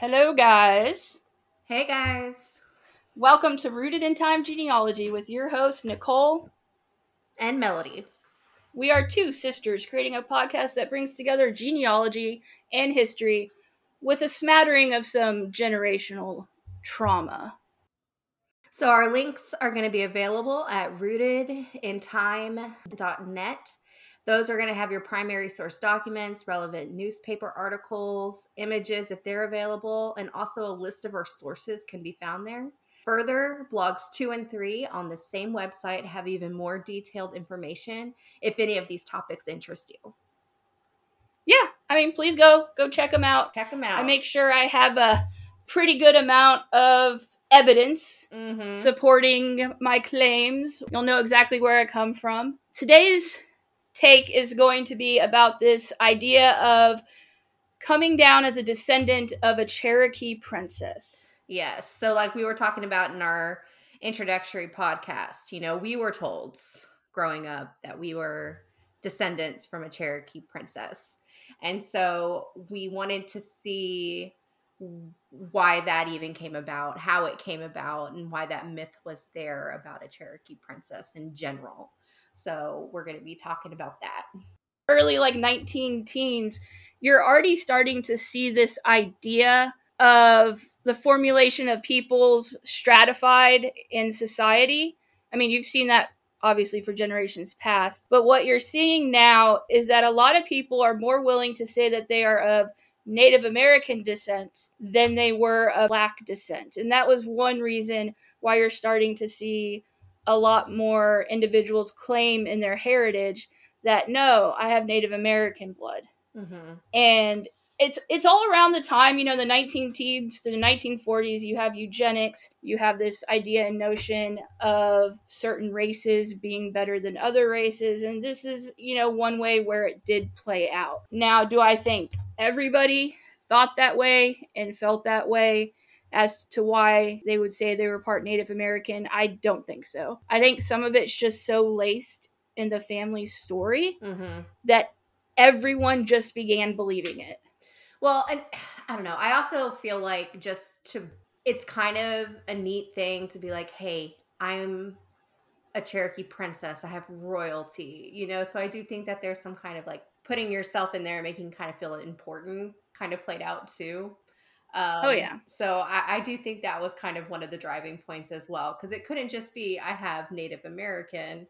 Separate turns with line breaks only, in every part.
Hello, guys.
Hey, guys.
Welcome to Rooted in Time Genealogy with your host, Nicole.
And Melody.
We are two sisters creating a podcast that brings together genealogy and history with a smattering of some generational trauma.
So, our links are going to be available at rootedintime.net. Those are going to have your primary source documents, relevant newspaper articles, images if they're available, and also a list of our sources can be found there. Further, blogs two and three on the same website have even more detailed information if any of these topics interest you.
Yeah, I mean, please go go check them out.
Check them out.
I make sure I have a pretty good amount of evidence
mm-hmm.
supporting my claims. You'll know exactly where I come from. Today's take is going to be about this idea of coming down as a descendant of a Cherokee princess.
Yes. So, like we were talking about in our introductory podcast, you know, we were told growing up that we were descendants from a Cherokee princess. And so we wanted to see why that even came about, how it came about, and why that myth was there about a Cherokee princess in general. So we're going to be talking about that.
Early, like 19 teens, you're already starting to see this idea of the formulation of peoples stratified in society. I mean, you've seen that obviously for generations past, but what you're seeing now is that a lot of people are more willing to say that they are of Native American descent than they were of Black descent. And that was one reason why you're starting to see a lot more individuals claim in their heritage that no, I have Native American blood.
Mm-hmm.
And it's it's all around the time you know the 19 teens to the 1940s you have eugenics you have this idea and notion of certain races being better than other races and this is you know one way where it did play out now do i think everybody thought that way and felt that way as to why they would say they were part native american i don't think so i think some of it's just so laced in the family story
mm-hmm.
that everyone just began believing it
well, and I don't know. I also feel like just to it's kind of a neat thing to be like, "Hey, I'm a Cherokee princess. I have royalty." You know, so I do think that there's some kind of like putting yourself in there and making kind of feel important kind of played out too. Um,
oh yeah.
So I, I do think that was kind of one of the driving points as well, because it couldn't just be I have Native American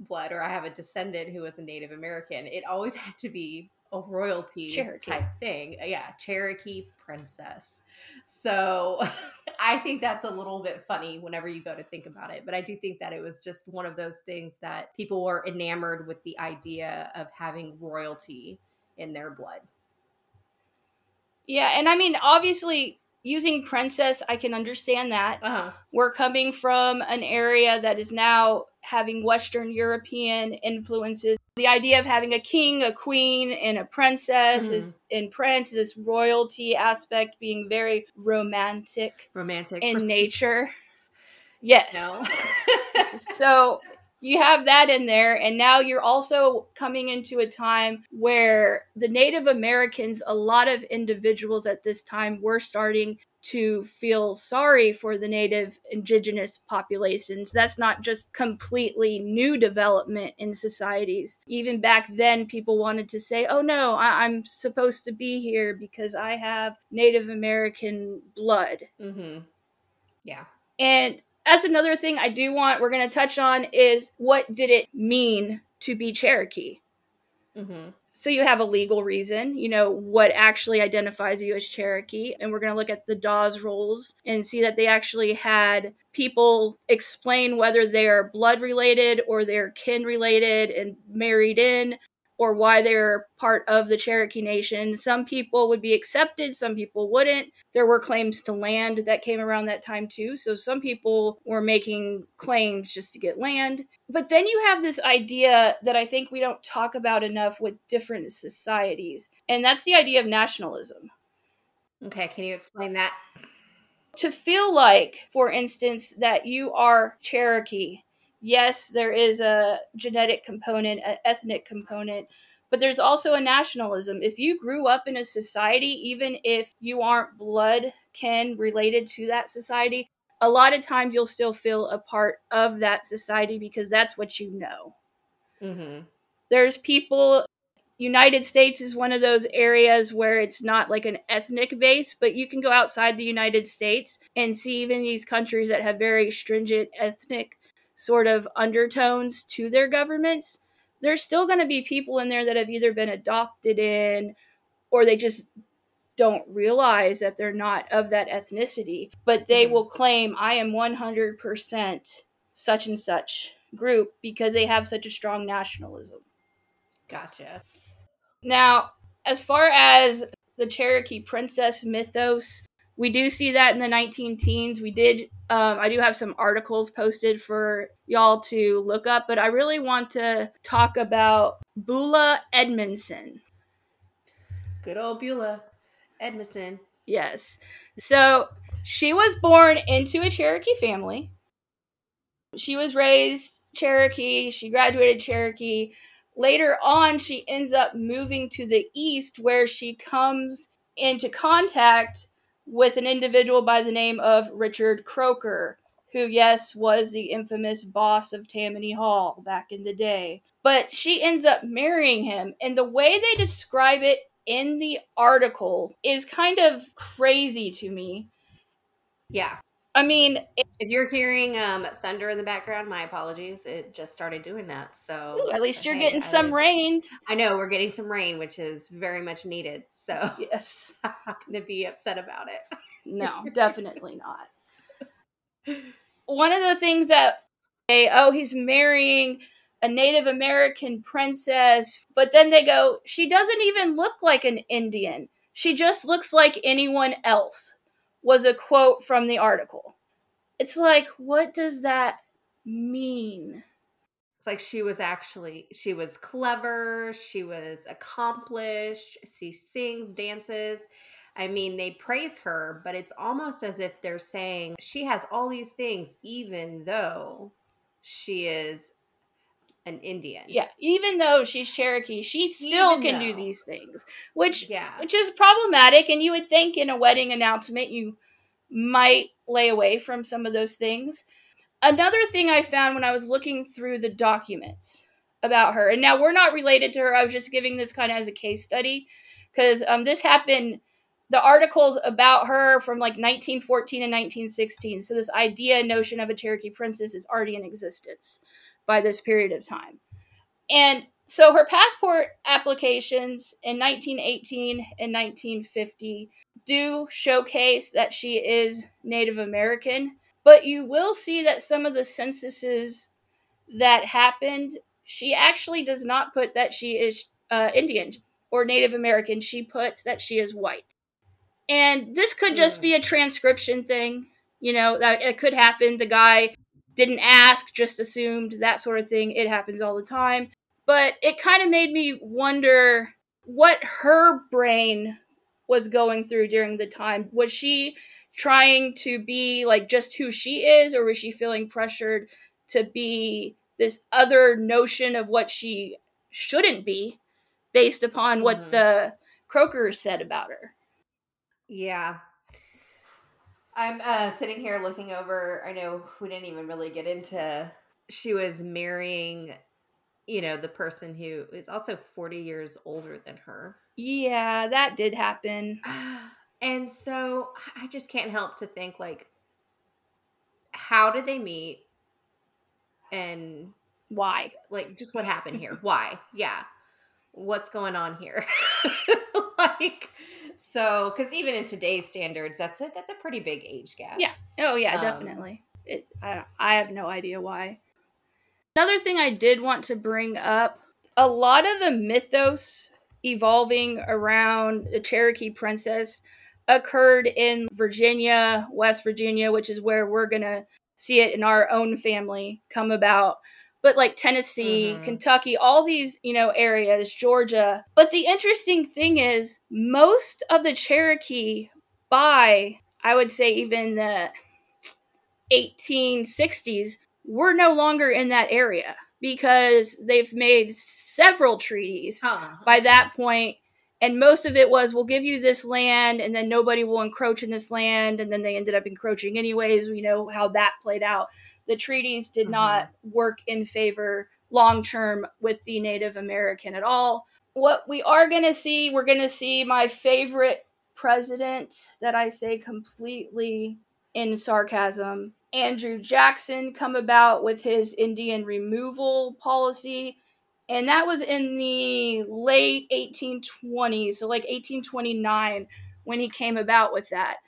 blood or I have a descendant who is a Native American. It always had to be a royalty Cherokee. type thing. Yeah, Cherokee princess. So I think that's a little bit funny whenever you go to think about it. But I do think that it was just one of those things that people were enamored with the idea of having royalty in their blood.
Yeah, and I mean, obviously, using princess, I can understand that.
Uh-huh.
We're coming from an area that is now having Western European influences. The idea of having a king, a queen, and a princess mm-hmm. is in prince, this royalty aspect being very romantic.
Romantic.
In nature. Yes.
No.
so you have that in there and now you're also coming into a time where the native americans a lot of individuals at this time were starting to feel sorry for the native indigenous populations that's not just completely new development in societies even back then people wanted to say oh no I- am supposed to be here because i have native american blood
mm-hmm. yeah
and that's another thing I do want we're going to touch on is what did it mean to be Cherokee?
Mm-hmm.
So you have a legal reason, you know, what actually identifies you as Cherokee. And we're going to look at the Dawes rolls and see that they actually had people explain whether they're blood related or they're kin related and married in or why they're part of the Cherokee Nation. Some people would be accepted, some people wouldn't. There were claims to land that came around that time too. So some people were making claims just to get land. But then you have this idea that I think we don't talk about enough with different societies, and that's the idea of nationalism.
Okay, can you explain that?
To feel like, for instance, that you are Cherokee yes, there is a genetic component, an ethnic component, but there's also a nationalism. If you grew up in a society, even if you aren't blood kin related to that society, a lot of times you'll still feel a part of that society because that's what you know.
Mm-hmm.
There's people United States is one of those areas where it's not like an ethnic base, but you can go outside the United States and see even these countries that have very stringent ethnic sort of undertones to their governments. There's still going to be people in there that have either been adopted in or they just don't realize that they're not of that ethnicity, but they mm-hmm. will claim, I am 100% such and such group because they have such a strong nationalism.
Gotcha.
Now, as far as the Cherokee princess mythos, we do see that in the 19 teens. We did, um, I do have some articles posted for y'all to look up, but I really want to talk about Beulah Edmondson.
Good old Beulah Edmondson.
Yes. So she was born into a Cherokee family. She was raised Cherokee. She graduated Cherokee. Later on, she ends up moving to the east where she comes into contact with an individual by the name of Richard Croker, who, yes, was the infamous boss of Tammany Hall back in the day. But she ends up marrying him, and the way they describe it in the article is kind of crazy to me.
Yeah.
I mean,
it, if you're hearing um, thunder in the background, my apologies. It just started doing that. So
at least you're getting some rain.
I know we're getting some rain, which is very much needed. So
yes,
I'm not going to be upset about it.
no, definitely not. One of the things that they oh he's marrying a Native American princess, but then they go she doesn't even look like an Indian. She just looks like anyone else was a quote from the article. It's like, what does that mean?
It's like she was actually she was clever, she was accomplished, she sings, dances. I mean, they praise her, but it's almost as if they're saying she has all these things even though she is an Indian.
Yeah, even though she's Cherokee, she still even can though. do these things, which yeah, which is problematic. And you would think in a wedding announcement you might lay away from some of those things. Another thing I found when I was looking through the documents about her, and now we're not related to her. I was just giving this kind of as a case study because um, this happened. The articles about her from like 1914 and 1916. So this idea notion of a Cherokee princess is already in existence by this period of time. And so her passport applications in 1918 and 1950 do showcase that she is Native American, but you will see that some of the censuses that happened, she actually does not put that she is uh, Indian or Native American. She puts that she is white. And this could just hmm. be a transcription thing, you know, that it could happen. The guy didn't ask, just assumed that sort of thing. It happens all the time. But it kind of made me wonder what her brain was going through during the time. Was she trying to be like just who she is, or was she feeling pressured to be this other notion of what she shouldn't be based upon what mm-hmm. the Croker said about her?
Yeah, I'm uh, sitting here looking over. I know we didn't even really get into. She was marrying, you know, the person who is also 40 years older than her.
Yeah, that did happen.
And so I just can't help to think, like, how did they meet? And
why?
Like, just what happened here? why? Yeah. What's going on here? like, so, because even in today's standards, that's a, that's a pretty big age gap.
Yeah. Oh yeah, um, definitely. It. I, I have no idea why. Another thing I did want to bring up: a lot of the mythos evolving around the Cherokee princess occurred in Virginia, West Virginia, which is where we're gonna see it in our own family come about but like Tennessee, mm-hmm. Kentucky, all these, you know, areas, Georgia. But the interesting thing is most of the Cherokee by I would say even the 1860s were no longer in that area. because they've made several treaties
Oh.
by that point and most of it was we'll give you this land and then nobody will encroach in this land and then they ended up encroaching anyways we know how that played out the treaties did
Mhm.
not work in favor long term with the native american at all what we are going to see we're going to see my favorite president that i say completely in sarcasm andrew jackson come about with his indian removal policy and that was in the late 1820s, so like 1829 when he came about with that.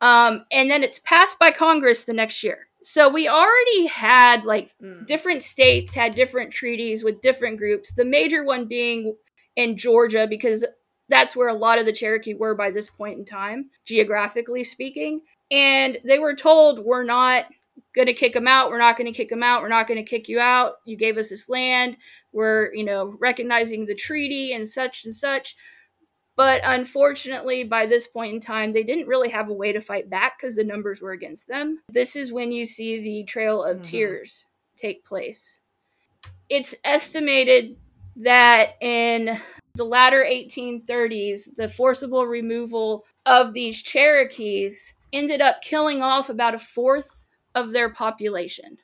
Um, and then it's passed by Congress the next year. So we already had like
Mm.
different states had different treaties with different groups. The major one being in Georgia because that's where a lot of the Cherokee were by this point in time, geographically speaking. And they were told, "We're not going to kick them out. We're not going to kick them out. We're not going to kick you out. You gave us this land. We're, you know, recognizing the treaty and such and such." But unfortunately, by this point in time, they didn't really have a way to fight back because the numbers were against them. This is when you see the Trail of
Mhm.
Tears take place. It's estimated that in the latter 1830s, the forcible removal of these Cherokees ended up killing off about a fourth of their population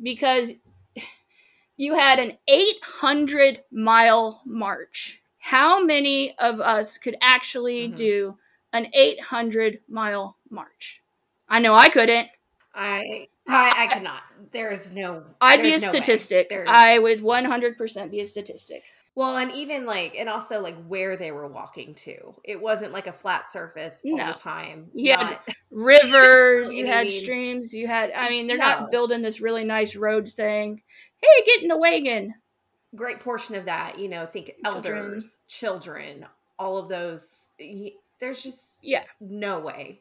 because you had an 800 mile march. How many of us could actually
Mhm.
do an 800 mile march? I know I couldn't.
I, I I cannot. There's no.
I'd be a
no
statistic.
There's-
I would 100% be a statistic.
Well, and even like, and also like where they were walking to. It wasn't like a flat surface all
No.
the time.
Yeah.
Not-
Rivers,
I
you had
mean-
streams, you had, I mean, they're
No.
not building this really nice road saying, hey, get in a wagon.
Great portion of that, you know, think elders, children, all of those. There's just
Yeah.
no way.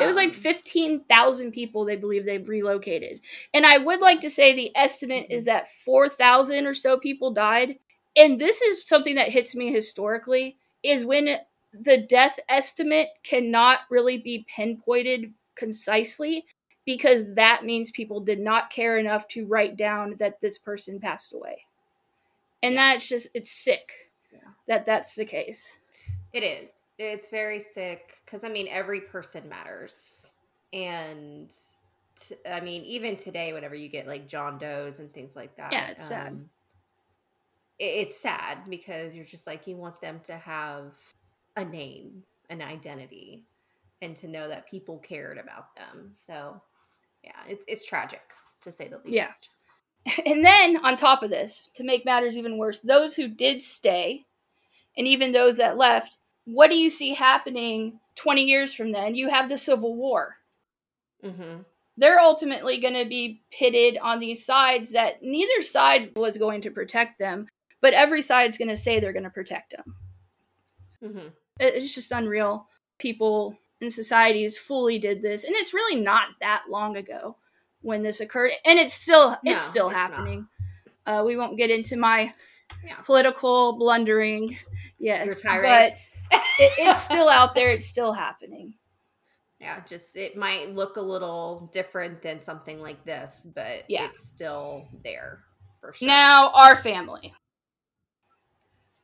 It was like
Um,
15,000 people they believe they relocated. And I would like to say the estimate is that 4,000 or so people died. And this is something that hits me historically is when the death estimate cannot really be pinpointed concisely because that means people did not care enough to write down that this person passed away. And that's just it's sick
Yeah.
that that's the case.
It is. It's very sick because I mean every person matters, and t- I mean even today, whenever you get like John Doe's and things like that,
Yeah, it's sad.
um, it- it's sad because you're just like you want them to have a name, an identity, and to know that people cared about them. So yeah, it's it's tragic to say the least.
Yeah. And then on top of this, to make matters even worse, those who did stay and even those that left, what do you see happening 20 years from then? You have the Civil War.
Mm-hmm.
They're ultimately going to be pitted on these sides that neither side was going to protect them, but every side's going to say they're going to protect them.
Mm-hmm.
It's just unreal. People in societies fully did this, and it's really not that long ago when this occurred, and it's still
No,
it's still
it's
happening. Uh, we won't get into my
Yeah.
political blundering, yes, but it, it's still out there. It's still happening.
Yeah, just it might look a little different than something like this, but
Yeah.
it's still there for sure.
Now, our family.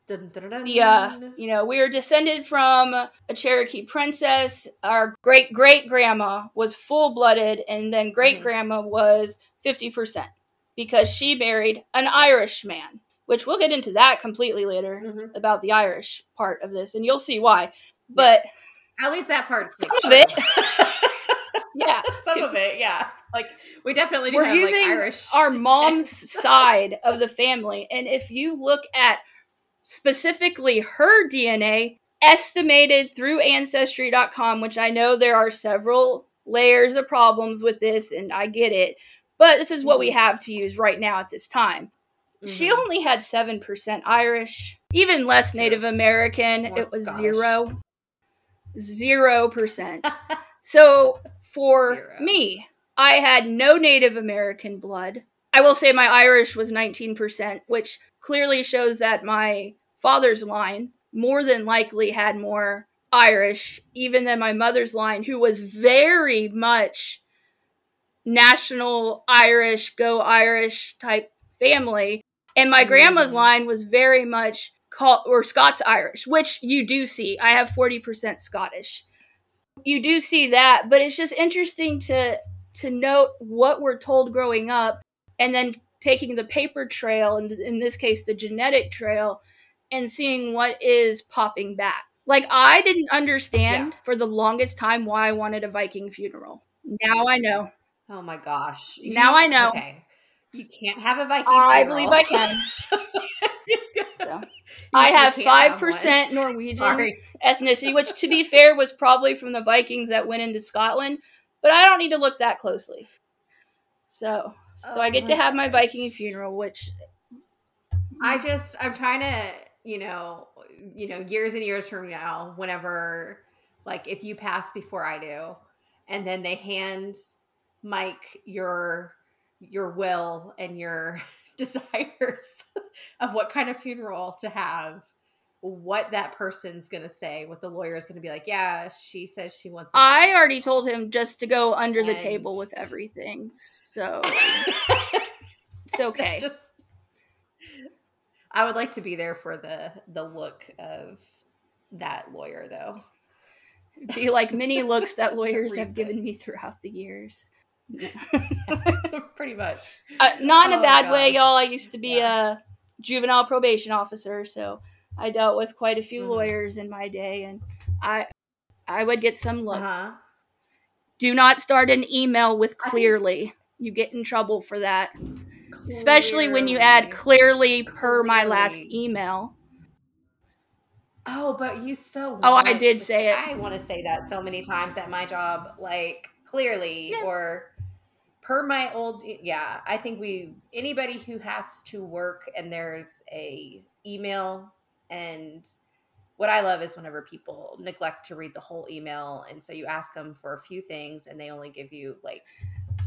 Dun, dun, dun,
The uh, you know, we are descended from a Cherokee princess. Our great great grandma was full blooded, and then great grandma was fifty percent because she married an Irish man. Which we'll get into that completely later
Mhm.
about the Irish part of this, and you'll see why. But
At least that part's
Some of it. yeah,
Some of it, yeah. Like we definitely do
we're
have
using
like Irish
our mom's side of the family and if you look at specifically her dna estimated through ancestry.com which i know there are several layers of problems with this and i get it but this is what we have to use right now at this time she
Mhm.
only had 7% irish even less native american
More
it was
Scottish.
zero zero percent so for
Zero.
me, I had no Native American blood. I will say my Irish was 19%, which clearly shows that my father's line more than likely had more Irish, even than my mother's line, who was very much national Irish, go Irish type family. And my grandma's
Mhm.
line was very much called or Scots Irish, which you do see. I have 40% Scottish. You do see that, but it's just interesting to to note what we're told growing up and then taking the paper trail and in this case the genetic trail and seeing what is popping back. Like I didn't understand for the longest time why I wanted a Viking funeral. Now I know.
Oh my gosh.
Now I know.
Okay. You can't have a Viking.
I
funeral.
believe I can. So, I have five
one.
percent Norwegian
Sorry.
ethnicity, which to be fair was probably from the Vikings that went into Scotland, but I don't need to look that closely. So, so I get to
Oh,
have my Viking funeral, which
I just I'm trying to, you know, you know, years and years from now, whenever like if you pass before I do, and then they hand Mike your your will and your desires of what kind of funeral to have, what that person's gonna say, what the lawyer is gonna be like, yeah, she says she wants
I already told him just to go under the table with everything. So it's okay.
just I would like to be there for the the look of that lawyer though.
Be like many looks that lawyers have given me throughout the years.
Pretty much.
Uh, not in a
Oh,
bad way, y'all. I used to be
Yeah.
a juvenile probation officer, so I dealt with quite a few
Mhm.
lawyers in my day, and I I would get some look.
Uh-huh.
Do not start an email with clearly. You get in trouble for that, especially when you add
Clearly.
clearly per my last email.
Oh, but you so
Oh, I did
to
say it.
I want to say that so many times at my job, like clearly
Yeah.
or per my old yeah, I think we anybody who has to work and there's a email and what I love is whenever people neglect to read the whole email and so you ask them for a few things and they only give you like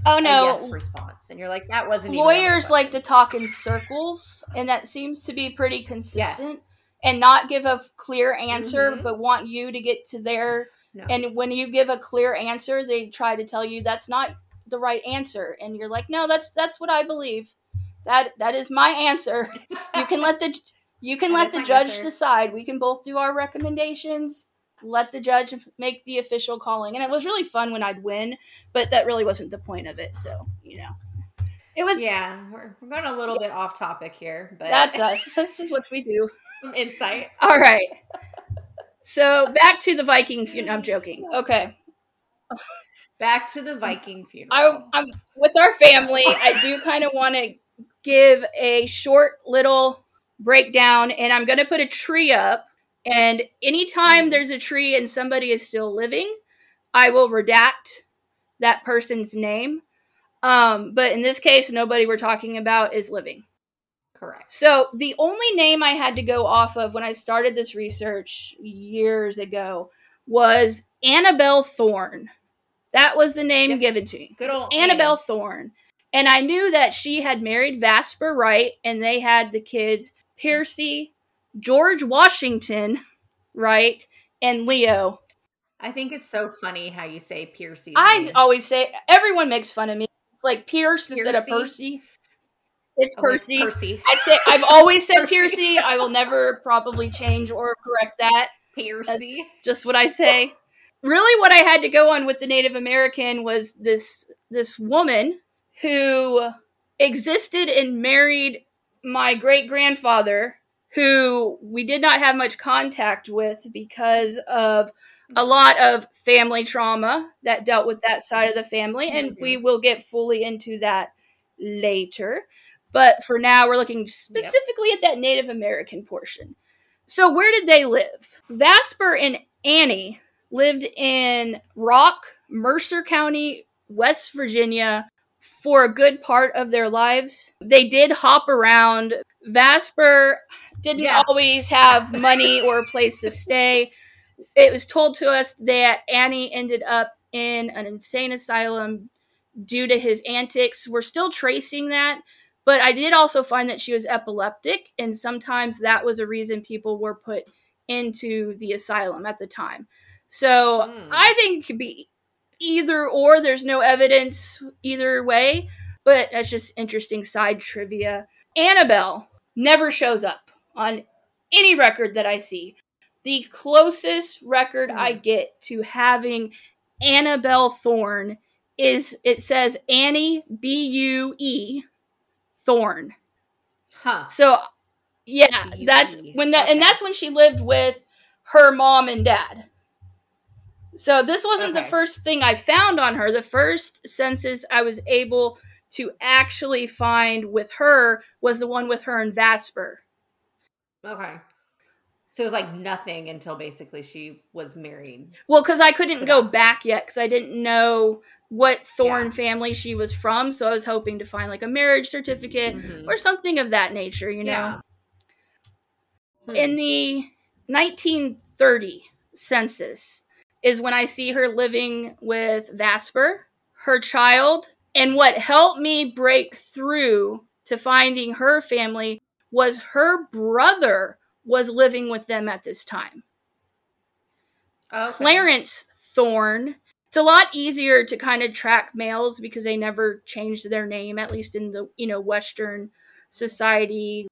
Oh
a
no,
yes response and you're like that wasn't even one of the
lawyers like to talk in circles, and that seems to be pretty consistent.
yes
and not give a clear answer,
Mhm.
but want you to get to their.
No.
And when you give a clear answer, they try to tell you that's not the right answer, and you're like, no, that's that's what I believe. That that is my answer. You can let the you can
That
let the judge
answer.
decide. We can both do our recommendations. Let the judge make the official calling, and it was really fun when I'd win, but that really wasn't the point of it. So you know, it was.
yeah we're, going a little bit off topic here but
That's us. This is what we do.
some insight
All right. So back to the Viking. Fu- I'm joking. Okay.
Back to the Viking
I,
funeral.
I'm with our family. I do kind of want to give a short little breakdown, and I'm going to put a tree up. And anytime
Mhm.
there's a tree and somebody is still living, I will redact that person's name. Um, but in this case, nobody we're talking about is living.
Correct.
So the only name I had to go off of when I started this research years ago was Annabelle Thorne. That was the name
Yep.
given to me.
Good old
Annabelle
Anna.
Thorne. And I knew that she had married Vasper Wright and they had the kids Piercy, George Washington Wright, and Leo.
I think it's so funny how you say Piercy.
I always say everyone makes fun of me. It's like Pierce instead of Percy. It's oh, Percy.
Percy.
I say I've always said
Percy.
Piercy. I will never probably change or correct that. That's
Piercy.
just what I say. Really, what I had to go on with the Native American was this this woman who existed and married my great grandfather, who we did not have much contact with because of a lot of family trauma that dealt with that side of the family, and we will get fully into that later. But for now, we're looking specifically at that Native American portion. So, where did they live? Vasper and Annie lived in Rock, Mercer County, West Virginia for a good part of their lives. They did hop around. Vasper didn't
Yeah.
always have money or a place to stay. It was told to us that Annie ended up in an insane asylum due to his antics. We're still tracing that, but I did also find that she was epileptic, and sometimes that was a reason people were put into the asylum at the time. So
Hmm.
I think it could be either or. There's no evidence either way, but that's just interesting side trivia. Annabelle never shows up on any record that I see. The closest record I
Hmm.
get to having Annabelle Thorne is it says Annie B U E Thorne.
Huh.
So yeah,
B-U-E.
that's when that and that's when she lived with her mom and dad. So this wasn't the first thing I found on her. The first census I was able to actually find with her was the one with her in Vasper.
Okay. So it was like nothing until basically she was married.
Well, because I couldn't go back yet because I didn't know what Thorn
Yeah.
family she was from. So I was hoping to find like a marriage certificate
Mhm.
or something of that nature, you know.
Yeah. Hmm.
in the 1930 census is when I see her living with Vasper, her child, and what helped me break through to finding her family was her brother was living with them at this time.
Okay.
Clarence Thorne. It's a lot easier to kind of track males because they never changed their name, at least in the you know Western society,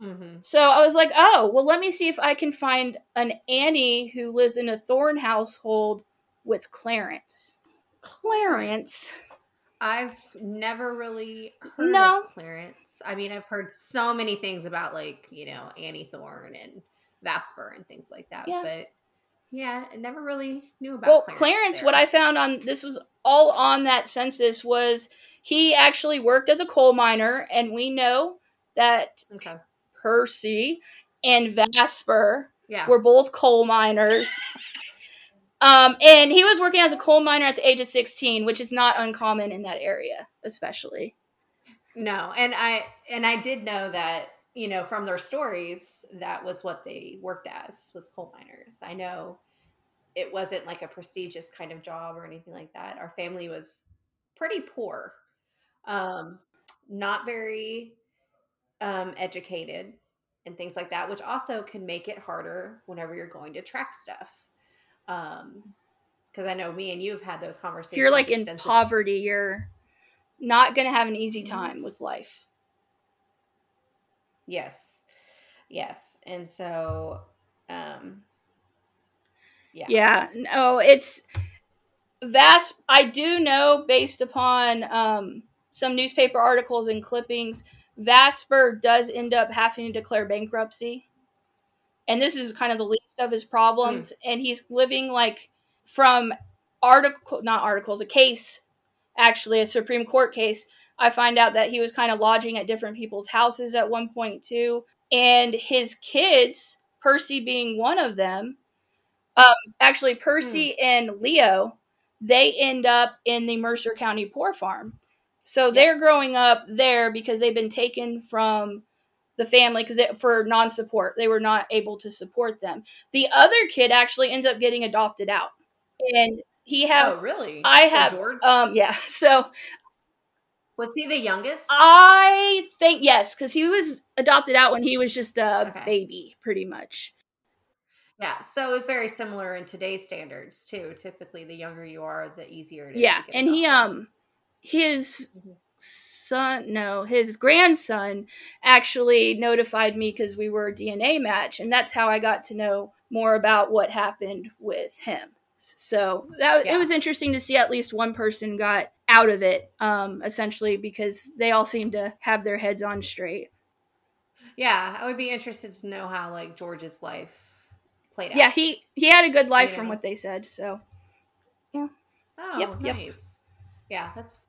Mhm.
so I was like, oh, well, let me see if I can find an Annie who lives in a Thorn household with Clarence. Clarence.
I've never really heard
No.
of Clarence. I mean, I've heard so many things about like, you know, Annie Thorne and Vasper and things like that.
Yeah.
But yeah, I never really knew about
Well,
Clarence.
Clarence, what I found on this was all on that census was he actually worked as a coal miner, and we know that
Okay.
Percy and Vasper
Yeah.
were both coal miners. Um, and he was working as a coal miner at the age of 16, which is not uncommon in that area, especially.
No, and I and I did know that you know from their stories that was what they worked as was coal miners. I know it wasn't like a prestigious kind of job or anything like that. Our family was pretty poor, um, not very um, educated, and things like that, which also can make it harder whenever you're going to track stuff. Um, because I know me and you have had those conversations.
if you're like in poverty, you're not going to have an easy
Mhm.
time with life.
Yes. Yes. And so um yeah.
Yeah, no, it's vast. I do know based upon um, some newspaper articles and clippings, Vasper does end up having to declare bankruptcy. And this is kind of the least of his problems. And he's living like from article, not articles, a case, actually, a Supreme Court case. I find out that he was kind of lodging at different people's houses at one point, too. And his kids, Percy being one of them, um, actually, Percy and Leo, they end up in the Mercer County Poor Farm. So they're growing up there because they've been taken from the family because for non-support they were not able to support them. The other kid actually ends up getting adopted out, and he have
oh, really?
I have- um yeah. So
was he the youngest?
I think yes, because he was adopted out when he was just a
Okay.
baby, pretty much.
yeah. So it's very similar in today's standards too. Typically, the younger you are, the easier it is.
Yeah, and he um his son no his grandson actually notified me because we were a dna match and that's how i got to know more about what happened with him so that
Yeah.
it was interesting to see at least one person got out of it um essentially because they all seemed to have their heads on straight
Yeah, I would be interested to know how like George's life played out.
yeah he he had a good life
You
from what they said so yeah.
Oh,
Yep, yep.
nice. Yeah, that's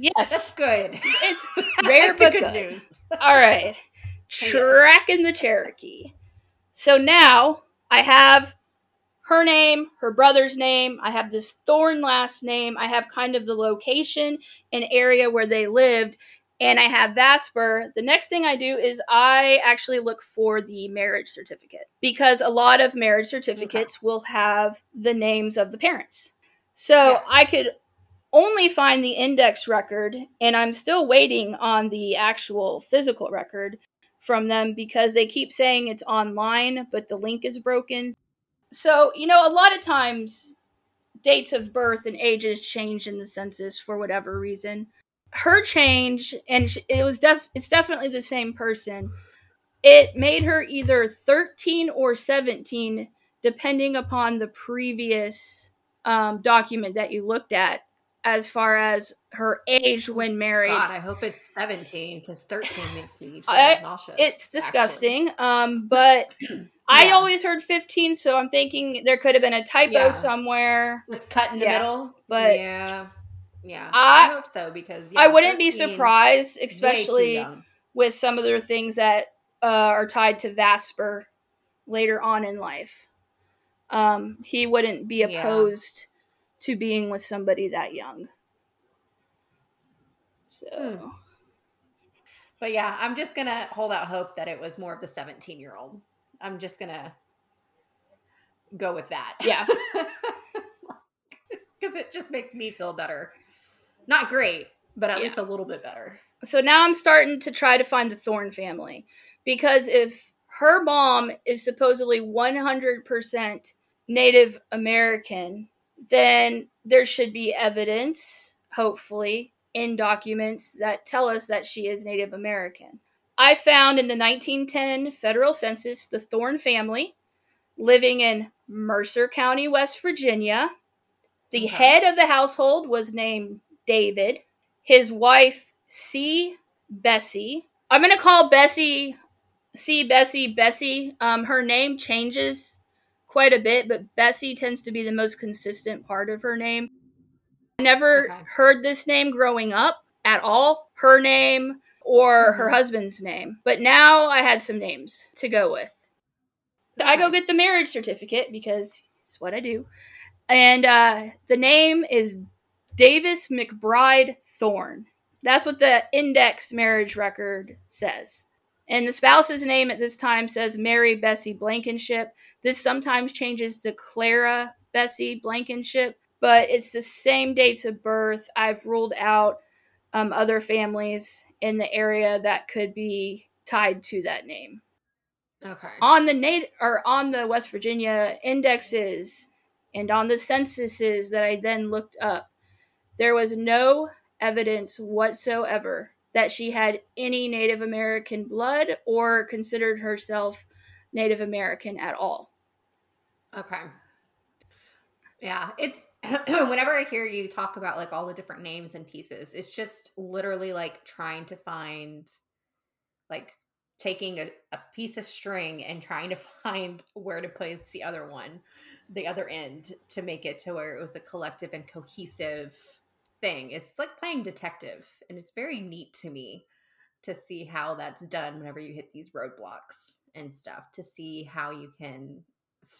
yes
that's good.
it's rare but
good
good.
news.
All right. Tracking the Cherokee. So now I have her name, her brother's name. I have this Thorn last name. I have kind of the location and area where they lived. And I have Vasper. The next thing I do is I actually look for the marriage certificate because a lot of marriage certificates will have the names of the parents. So
Yeah.
I could only find the index record, and I'm still waiting on the actual physical record from them because they keep saying it's online, but the link is broken. So, you know, a lot of times dates of birth and ages change in the census for whatever reason. her change, and it was def it's definitely the same person. It made her either 13 or 17, depending upon the previous um, document that you looked at, as far as her age when married.
God, I hope it's 17 because 13 makes me
I-
nauseous.
It's disgusting. Um, but I always heard 15, so I'm thinking there could have been a typo
Yeah.
somewhere.
Just cut in the
Yeah,
middle.
but
yeah, yeah.
I-
I, hope so because
I wouldn't be surprised, especially with some of the things that uh, are tied to Vasper later on in life. Um, he wouldn't be
Yeah.
opposed to being with somebody that young. So,
Hmm. But yeah, I'm just gonna hold out hope that it was more of the 17 year old. I'm just gonna go with that.
Yeah.
Because it just makes me feel better. Not great, but at
Yeah.
least a little bit better.
so now I'm starting to try to find the Thorn family because if her mom is supposedly 100% Native American, then there should be evidence, hopefully, in documents that tell us that she is Native American. I found in the 1910 federal census the Thorn family living in Mercer County, West Virginia. The
Okay.
head of the household was named David. His wife, C. Bessie. I'm going to call Bessie C. Bessie Bessie. Um, her name changes quite a bit, but Bessie tends to be the most consistent part of her name. I never
Okay.
heard this name growing up at all, her name or her
Mhm.
husband's name. But now I had some names to go with. I go get the marriage certificate because it's what I do. And uh, the name is Davis McBride Thorne. That's what the indexed marriage record says. And the spouse's name at this time says Mary Bessie Blankenship. This sometimes changes to Clara Bessie Blankenship, but it's the same dates of birth. I've ruled out um, other families in the area that could be tied to that name
Okay.
on the nat- or on the West Virginia indexes and on the censuses that I then looked up, there was no evidence whatsoever that she had any Native American blood or considered herself Native American at all.
Okay. Yeah, it's whenever I hear you talk about like all the different names and pieces, it's just literally like trying to find like taking a, a piece of string and trying to find where to place the other one, the other end to make it to where it was a collective and cohesive thing. It's like playing detective and it's very neat to me to see how that's done whenever you hit these roadblocks and stuff to see how you can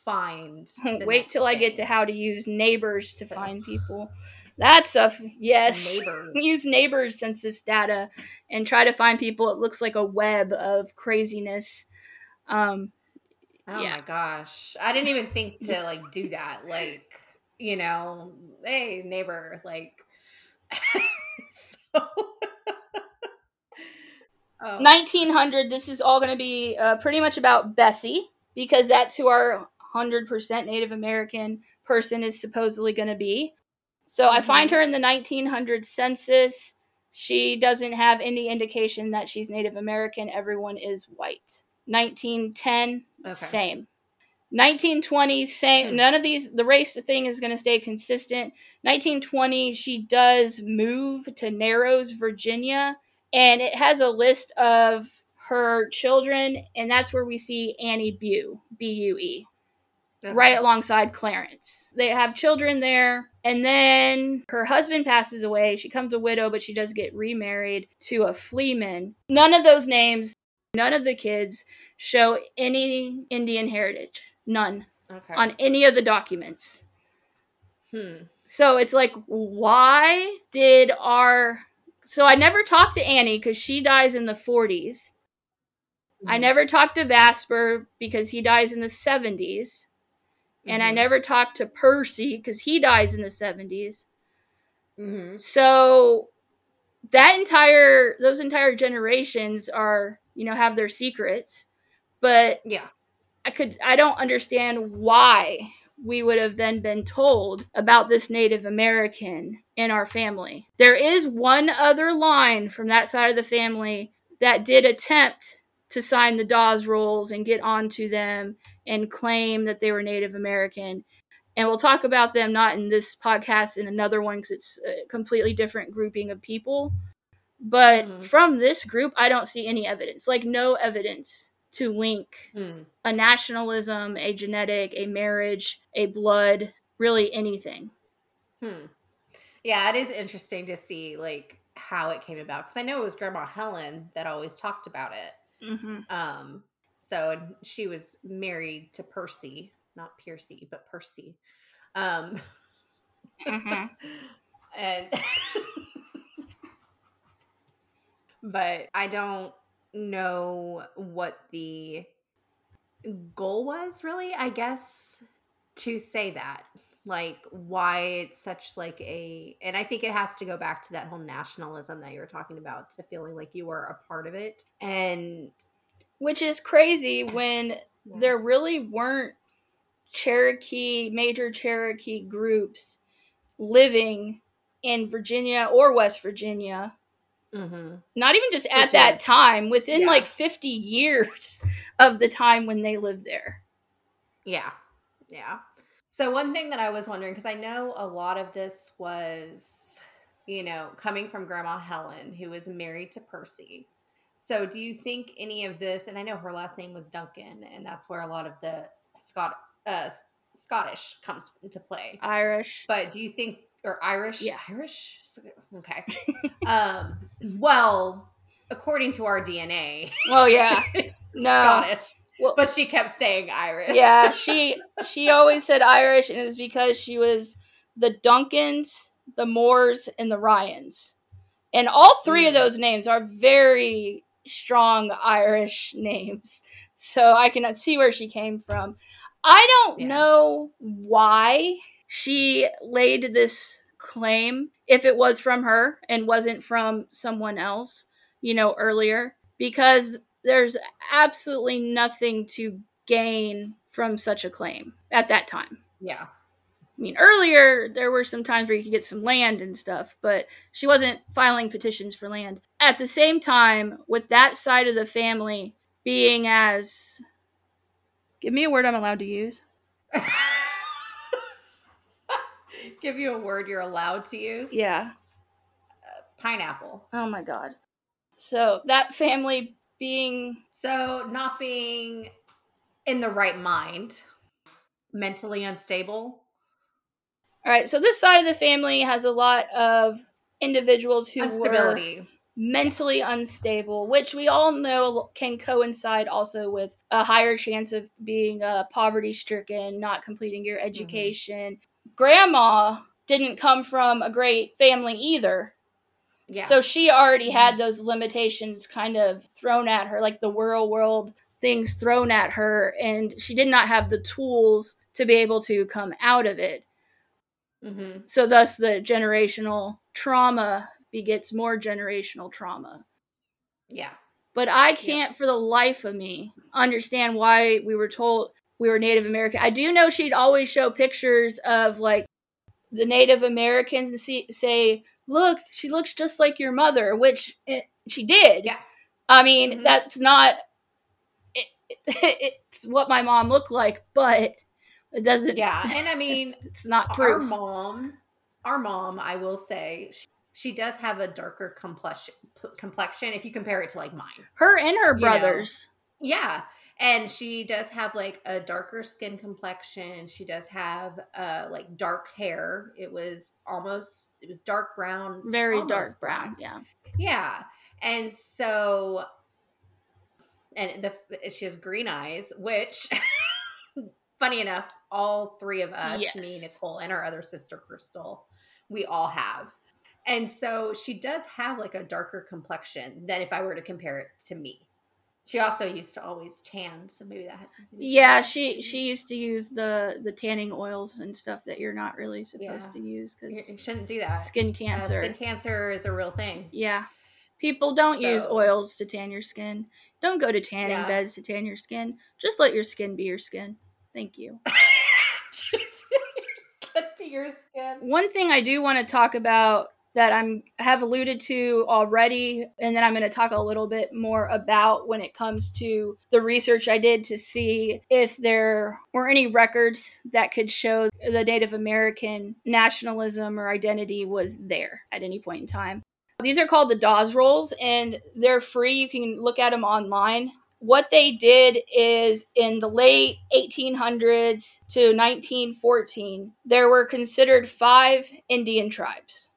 find
Wait till I get to how to use neighbors to find people. That's a f- yes.
neighbor
use neighbors census data and try to find people. It looks like a web of craziness. Um,
oh
yeah.
my gosh i didn't even think to like do that like you know hey neighbor like so Oh,
1900. This is all going to be uh, pretty much about Bessie because that's who our 100% Native American person is supposedly going to be. So I find her in the 1900 census. She doesn't have any indication that she's Native American. Everyone is white. 1910,
Okay.
same. 1920, same.
Hmm.
None of these, the race thing is going to stay consistent. 1920, she does move to Narrows, Virginia, and it has a list of her children, and that's where we see Annie Bue, B U E
Okay.
right alongside Clarence. They have children there, and then her husband passes away. She becomes a widow, but she does get remarried to a Fleeman. None of those names, none of the kids show any Indian heritage. None
okay
on any of the documents.
hmm
So it's like, why did our. So I never talked to Annie because she dies in the 40s. I
Mhm.
never talked to Vasper because he dies in the 70s. And I
Mhm.
never talked to Percy because he dies in the 70s.
Mhm.
So that entire those entire generations are, you know, have their secrets. But
yeah
I could I don't understand why. we would have then been told about this Native American in our family. There is one other line from that side of the family that did attempt to sign the Dawes rolls and get onto them and claim that they were Native American. And we'll talk about them not in this podcast, in another one, because it's a completely different grouping of people. But
Mhm.
from this group, I don't see any evidence, like no evidence to link
Mm.
a nationalism, a genetic, a marriage, a blood, really anything.
Hmm. Yeah, it is interesting to see like how it came about because I know it was Grandma Helen that always talked about it.
Mm-hmm.
Um, so and she was married to Percy, not Piercy, but Percy. Um,
Mm-hmm.
and but I don't know what the goal was really, I guess, to say that. Like why it's such like a and I think it has to go back to that whole nationalism that you were talking about, to feeling like you were a part of it. And
Which is crazy when there really weren't Cherokee, major Cherokee groups living in Virginia or West Virginia.
hmm
Not even just at
Which
that
is-
time, within
yeah.
like 50 years of the time when they lived there.
Yeah. Yeah. So one thing that I was wondering because I know a lot of this was, you know, coming from Grandma Helen, who was married to Percy. So do you think any of this? And I know her last name was Duncan, and that's where a lot of the Scot uh, Scottish comes into play.
Irish.
But do you think or Irish?
Yeah.
Irish. Okay. um. Well, according to our DNA,
Well, yeah. No.
Scottish.
Well-
but she kept saying Irish.
yeah, she she always said Irish, and it was because she was the Duncans, the Moores, and the Ryans, and all three of
Mm.
those names are very strong Irish names. So I cannot see where she came from. I don't
Yeah.
know why she laid this claim if it was from her and wasn't from someone else, you know, earlier, because there's absolutely nothing to gain from such a claim at that time.
Yeah.
I mean, earlier there were some times where you could get some land and stuff, but she wasn't filing petitions for land. At the same time, with that side of the family being as. Give me a word I'm allowed to use.
Give you a word you're allowed to use.
Yeah.
Uh, pineapple.
Oh my god. So that family being.
So not being in the right mind, mentally unstable.
All right, so this side of the family has a lot of individuals who were
Instability.
mentally unstable, which we all know can coincide also with a higher chance of being uh, poverty stricken, not completing your education. Grandma didn't come from a great family either.
Yeah.
So she already had those limitations kind of thrown at her, like the world world things thrown at her, and she did not have the tools to be able to come out of it.
Hmm
So thus the generational trauma begets more generational trauma.
Yeah.
But I can't for the life of me understand why we were told we were Native American. I do know she'd always show pictures of like the Native Americans and see, say, "Look, she looks just like your mother," which it, she did.
Yeah.
I mean,
Mhm.
that's not it, it, it's what my mom looked like, but it doesn't
Yeah. And I mean,
it's not
our mom, our mom, I will say, she, she does have a darker complexion. Complexion, if you compare it to like mine.
Her and her
know.
brothers.
Yeah. And she does have like a darker skin complexion. She does have uh like dark hair. It was almost it was dark brown.
Very dark brown.
black.
Yeah.
Yeah. And so and the she has green eyes, which funny enough, all three of us, me, Nicole, and our other sister Crystal, we all have. And so she does have like a darker complexion than if I were to compare it to me. She also used to always tan, so maybe that has something to do
Yeah,
with it.
she she used to use the the tanning oils and stuff that you're not really supposed
Yeah.
to use because
you shouldn't do that.
skin
Uh,
cancer.
skin cancer is a real thing.
yeah, people don't use oils to tan your skin. Don't go to tanning
Yeah.
beds to tan your skin. Just let your skin be your skin. Thank you. One thing I do want to talk about that I'm have alluded to already and then I'm going to talk a little bit more about when it comes to the research I did to see if there were any records that could show the Native American nationalism or identity was there at any point in time. These are called the Dawes Rolls and they're free. You can look at them online what they did is in the late 1800s to 1914, there were considered five Indian tribes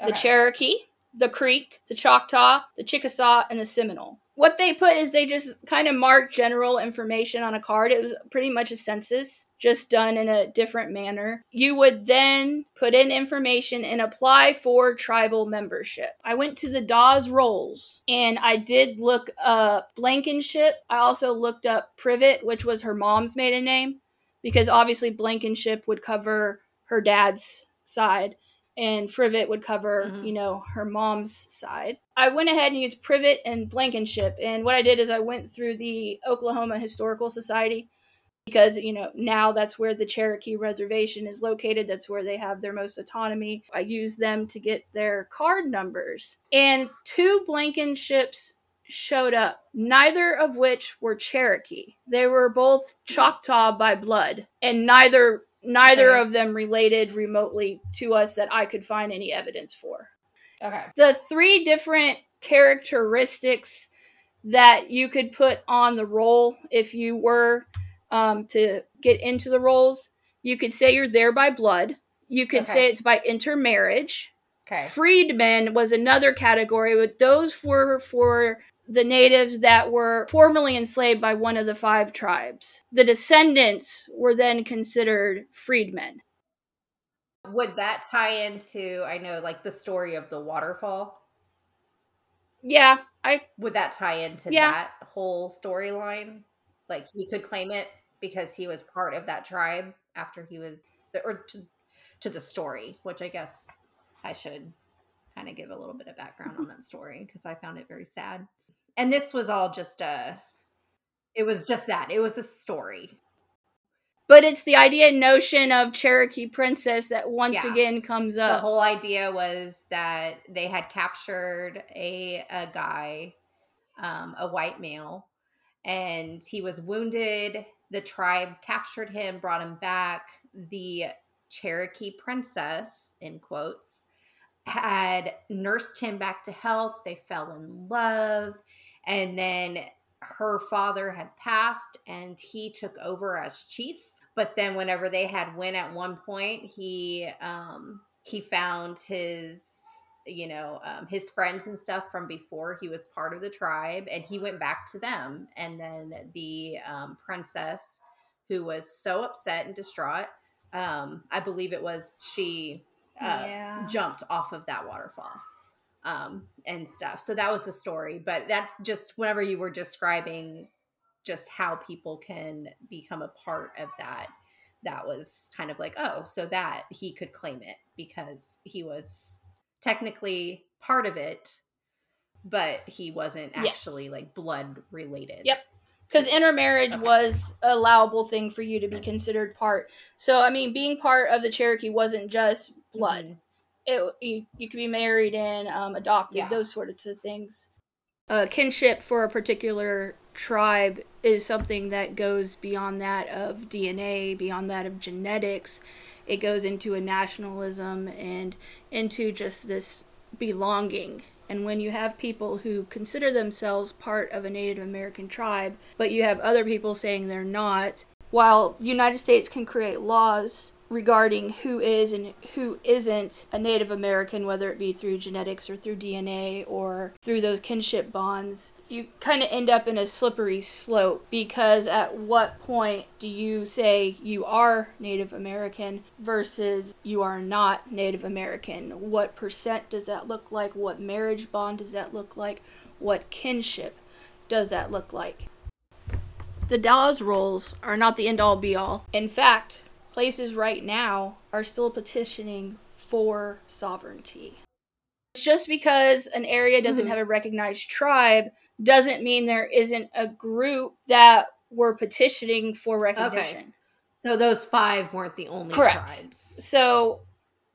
okay. the Cherokee, the Creek, the Choctaw, the Chickasaw, and the Seminole what they put is they just kind of mark general information on a card. It was pretty much a census, just done in a different manner. You would then put in information and apply for tribal membership. I went to the Dawes Rolls and I did look up Blankenship. I also looked up Privet, which was her mom's maiden name, because obviously Blankenship would cover her dad's side and Privet would cover, mm-hmm. you know, her mom's side. I went ahead and used Privet and Blankenship, and what I did is I went through the Oklahoma Historical Society because, you know, now that's where the Cherokee Reservation is located. That's where they have their most autonomy. I used them to get their card numbers, and two Blankenships showed up, neither of which were Cherokee. They were both Choctaw by blood, and neither neither okay. of them related remotely to us that I could find any evidence for.
Okay.
The three different characteristics that you could put on the roll if you were um, to get into the rolls, you could say you're there by blood. You could okay. say it's by intermarriage.
Okay.
Freedmen was another category, but those were for the natives that were formerly enslaved by one of the five tribes. The descendants were then considered freedmen.
Would that tie into, I know, like the story of the waterfall?
Yeah, I
would that tie into yeah. that whole storyline? Like he could claim it because he was part of that tribe after he was, or to, to the story, which I guess I should kind of give a little bit of background on that story because I found it very sad and this was all just a it was just that it was a story.
But it's the idea and notion of cherokee princess that once yeah. again comes up.
the whole idea was that they had captured a a guy um, a white male and he was wounded. The tribe captured him brought him back. The cherokee princess in quotes had nursed him back to health. They fell in love. And then her father had passed and he took over as chief. But then whenever they had win at one point he um he found his you know um, his friends and stuff from before he was part of the tribe and he went back to them. And then the um, princess who was so upset and distraught um, i believe it was she uh, yeah. jumped off of that waterfall um, and stuff. So that was the story. But that just whenever you were describing just how people can become a part of that, that was kind of like, oh, so that he could claim it because he was technically part of it, but he wasn't actually yes. like blood related.
Yep. Because intermarriage okay. was a allowable thing for you to be considered part. So, I mean, being part of the Cherokee wasn't just blood. Mm-hmm it, you, you could be married and um, adopted, yeah. those sorts of things. Uh, kinship for a particular tribe is something that goes beyond that of DNA, beyond that of genetics. It goes into a nationalism and into just this belonging. And when you have people who consider themselves part of a Native American tribe, but you have other people saying they're not, while the United States can create laws regarding who is and who isn't a Native American, whether it be through genetics or through DNA or through those kinship bonds, you kind of end up in a slippery slope because at what point do you say you are Native American versus you are not Native American? What percent does that look like? What marriage bond does that look like? What kinship does that look like? The Dawes rolls are not the end all be all. In fact, places right now are still petitioning for sovereignty. Just because an area doesn't mm-hmm. have a recognized tribe doesn't mean there isn't a group that were petitioning for recognition. Okay.
So those five weren't the only
Correct.
tribes.
So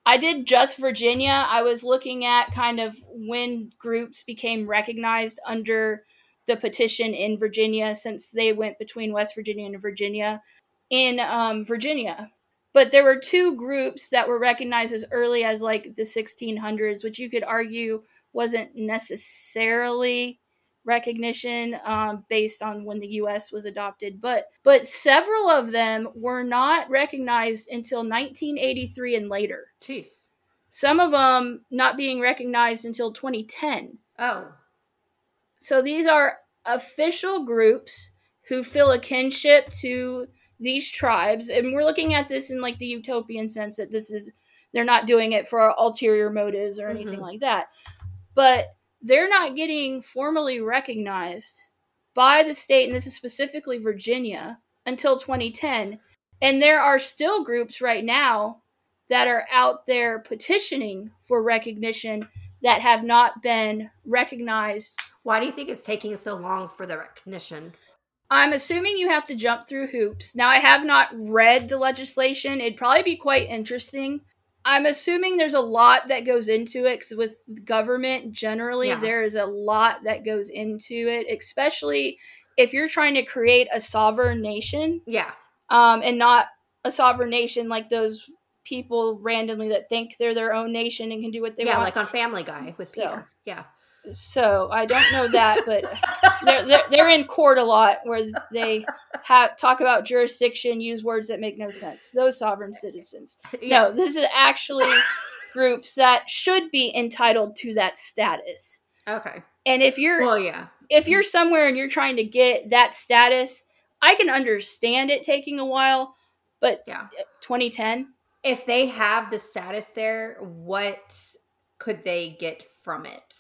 I did just Virginia. I was looking at kind of when groups became recognized under the petition in Virginia since they went between West Virginia and Virginia in um, Virginia. But there were two groups that were recognized as early as like the 1600s, which you could argue wasn't necessarily recognition um, based on when the U.S. was adopted, but but several of them were not recognized until 1983 and later.
Jeez.
Some of them not being recognized until 2010.
Oh.
So these are official groups who feel a kinship to these tribes, and we're looking at this in like the utopian sense that this is they're not doing it for ulterior motives or anything
Mhm.
like that, but they're not getting formally recognized by the state, and this is specifically Virginia, until 2010. And there are still groups right now that are out there petitioning for recognition that have not been recognized.
Why do you think it's taking so long for the recognition?
I'm assuming you have to jump through hoops. Now, I have not read the legislation. It'd probably be quite interesting. I'm assuming there's a lot that goes into it because with government generally,
Yeah.
there is a lot that goes into it, especially if you're trying to create a sovereign nation
Yeah.
um, and not a sovereign nation like those people randomly that think they're their own nation and can do what they
yeah,
want.
like on Family Guy with
So.
Peter. Yeah.
so I don't know that, but they're, they're they're in court a lot where they have talk about jurisdiction, use words that make no sense. Those sovereign citizens. No, this is actually groups that should be entitled to that status.
Okay.
And if you're
Well, yeah.
if you're somewhere and you're trying to get that status, I can understand it taking a while, but
Yeah.
2010.
If they have the status there, what could they get from it?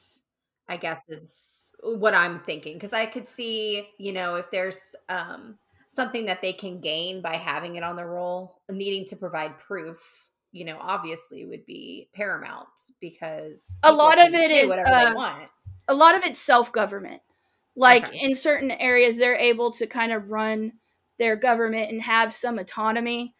I guess is what I'm thinking because I could see, you know, if there's um something that they can gain by having it on the roll, needing to provide proof, you know, obviously would be paramount because
A lot of it is, uh, a lot of it's self government. Like
Okay.
in certain areas, they're able to kind of run their government and have some autonomy.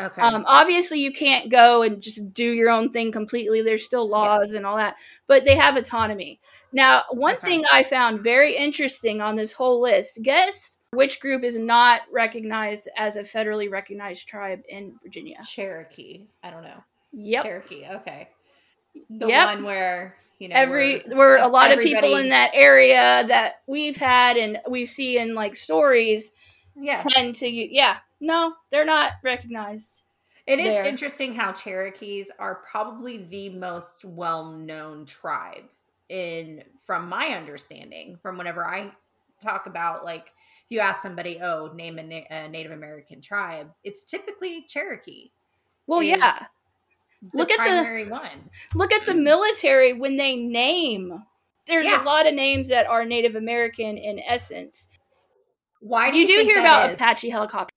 Okay.
Um, obviously, you can't go and just do your own thing completely. There's still laws and all that, but they have autonomy. Now, one
Okay.
thing I found very interesting on this whole list guess which group is not recognized as a federally recognized tribe in Virginia?
Cherokee. I don't know.
Yep.
Cherokee. Okay. The
Yep.
one where you know
every
where
where a lot of people in that area that we've had and we see in like stories
yeah
tend to yeah no they're not recognized
It is
there.
interesting how Cherokees are probably the most well-known tribe in from my understanding from whenever I talk about like if you ask somebody oh name a, na- a Native American tribe it's typically Cherokee.
well yeah Look at the-
primary one.
look at the mm-hmm. military when they name there's
Yeah.
a lot of names that are native american in essence
Why do
you
you,
do
think
hear
that
about
is?
apache helicopters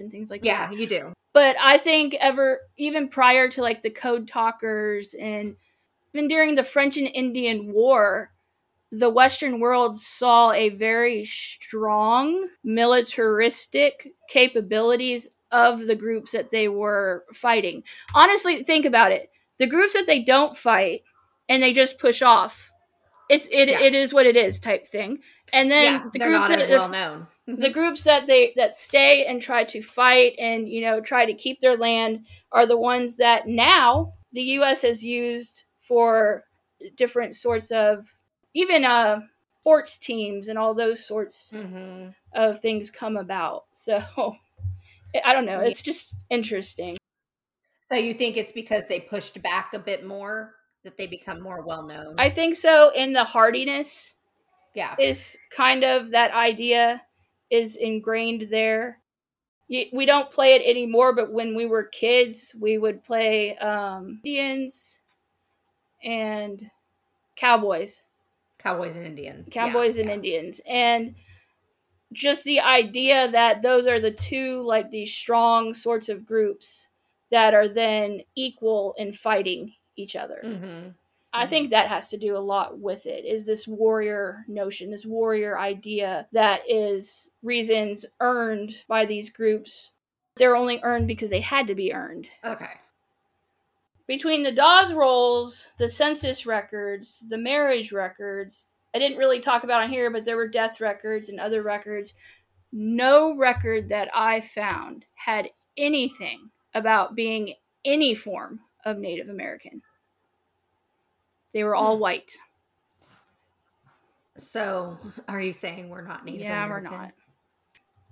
and things like
Yeah,
that Yeah,
you do.
but i think ever even prior to like the code talkers and even during the french and indian war the western world saw a very strong militaristic capabilities of the groups that they were fighting honestly think about it the groups that they don't fight and they just push off it's it,
Yeah.
it is what it is type thing and then
yeah,
the groups that
well known.
the groups that they that stay and try to fight and you know try to keep their land are the ones that now the US has used for different sorts of even uh sports teams and all those sorts
hmm
of things come about so I don't know it's just interesting
So you think it's because they pushed back a bit more that they become more well known?
I think so in the hardiness
yeah.
is kind of that idea is ingrained there. We don't play it anymore, but when we were kids, we would play um, Indians and Cowboys,
Cowboys and Indians.
Cowboys
Yeah,
and
yeah.
Indians, and just the idea that those are the two like these strong sorts of groups that are then equal in fighting each other.
Mhm.
I
Mhm.
think that has to do a lot with it. Is this warrior notion, this warrior idea that is reasons earned by these groups They're only earned because they had to be earned.
Okay.
Between the Dawes rolls, the census records, the marriage records, I didn't really talk about on here, but there were death records and other records. No record that I found had anything about being any form of Native American. They were all
Hmm.
white.
So, are you saying we're not Native
yeah,
American?
we're not.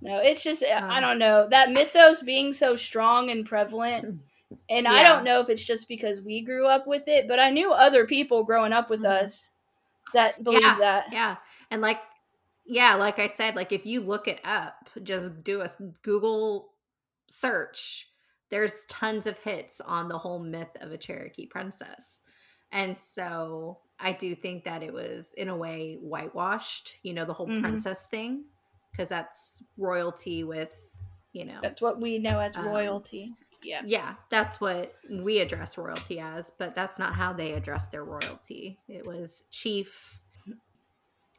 No, it's just I
Um,
don't know that mythos being so strong and prevalent, and I don't know if it's just because we grew up with it, but I knew other people growing up with
Mhm.
us that believe
Yeah,
that.
Yeah. And like, yeah, like I said, like if you look it up, just do a Google search, there's tons of hits on the whole myth of a Cherokee princess. And so I do think that it was, in a way, whitewashed, you know, the whole
Mhm.
princess thing, because that's royalty with, you know,
That's what we know as
Um,
royalty. Yeah.
yeah, that's what we address royalty as, but that's not how they address their royalty. It was chief.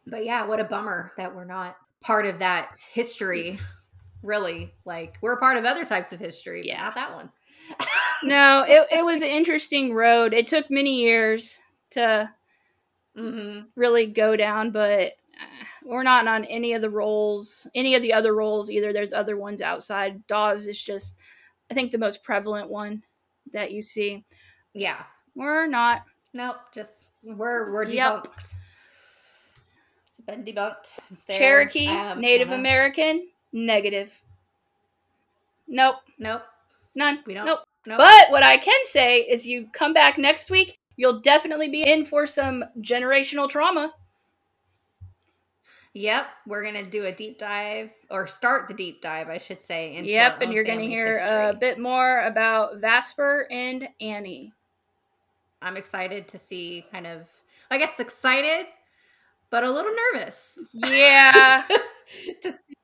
But yeah, what a bummer that we're not part of that history. Really, like we're a part of other types of history,
Yeah.
not that one.
No, it it was an interesting road. It took many years to
hmm
really go down, but uh, we're not on any of the rolls, any of the other rolls either. There's other ones outside. Dawes is just, I think, the most prevalent one that you see.
Yeah.
We're not.
Nope. Just we're we're
Yep.
debunked. It's been debunked. It's there.
Cherokee,
Um,
Native
uh,
American, negative. Nope,
Nope.
none.
We don't.
Nope.
Nope.
But what I can say is you come back next week, you'll definitely be in for some generational trauma.
Yep, we're gonna do a deep dive or start the deep dive, I should say. Into
yep, and you're going to
family's
hear a bit more about Vasper and Annie.
I'm excited to see kind of, I guess, excited, but a little nervous.
Yeah,
to see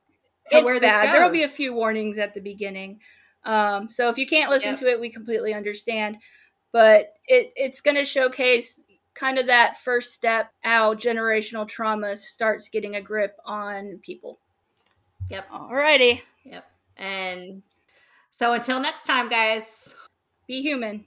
it's bad. There will be a few warnings at the beginning. Um, so if you can't listen
Yep.
to it, we completely understand. But it, it's going to showcase kind of that first step how generational trauma starts getting a grip on people.
Yep,
Alrighty,
yep. And so until next time, guys.
be human.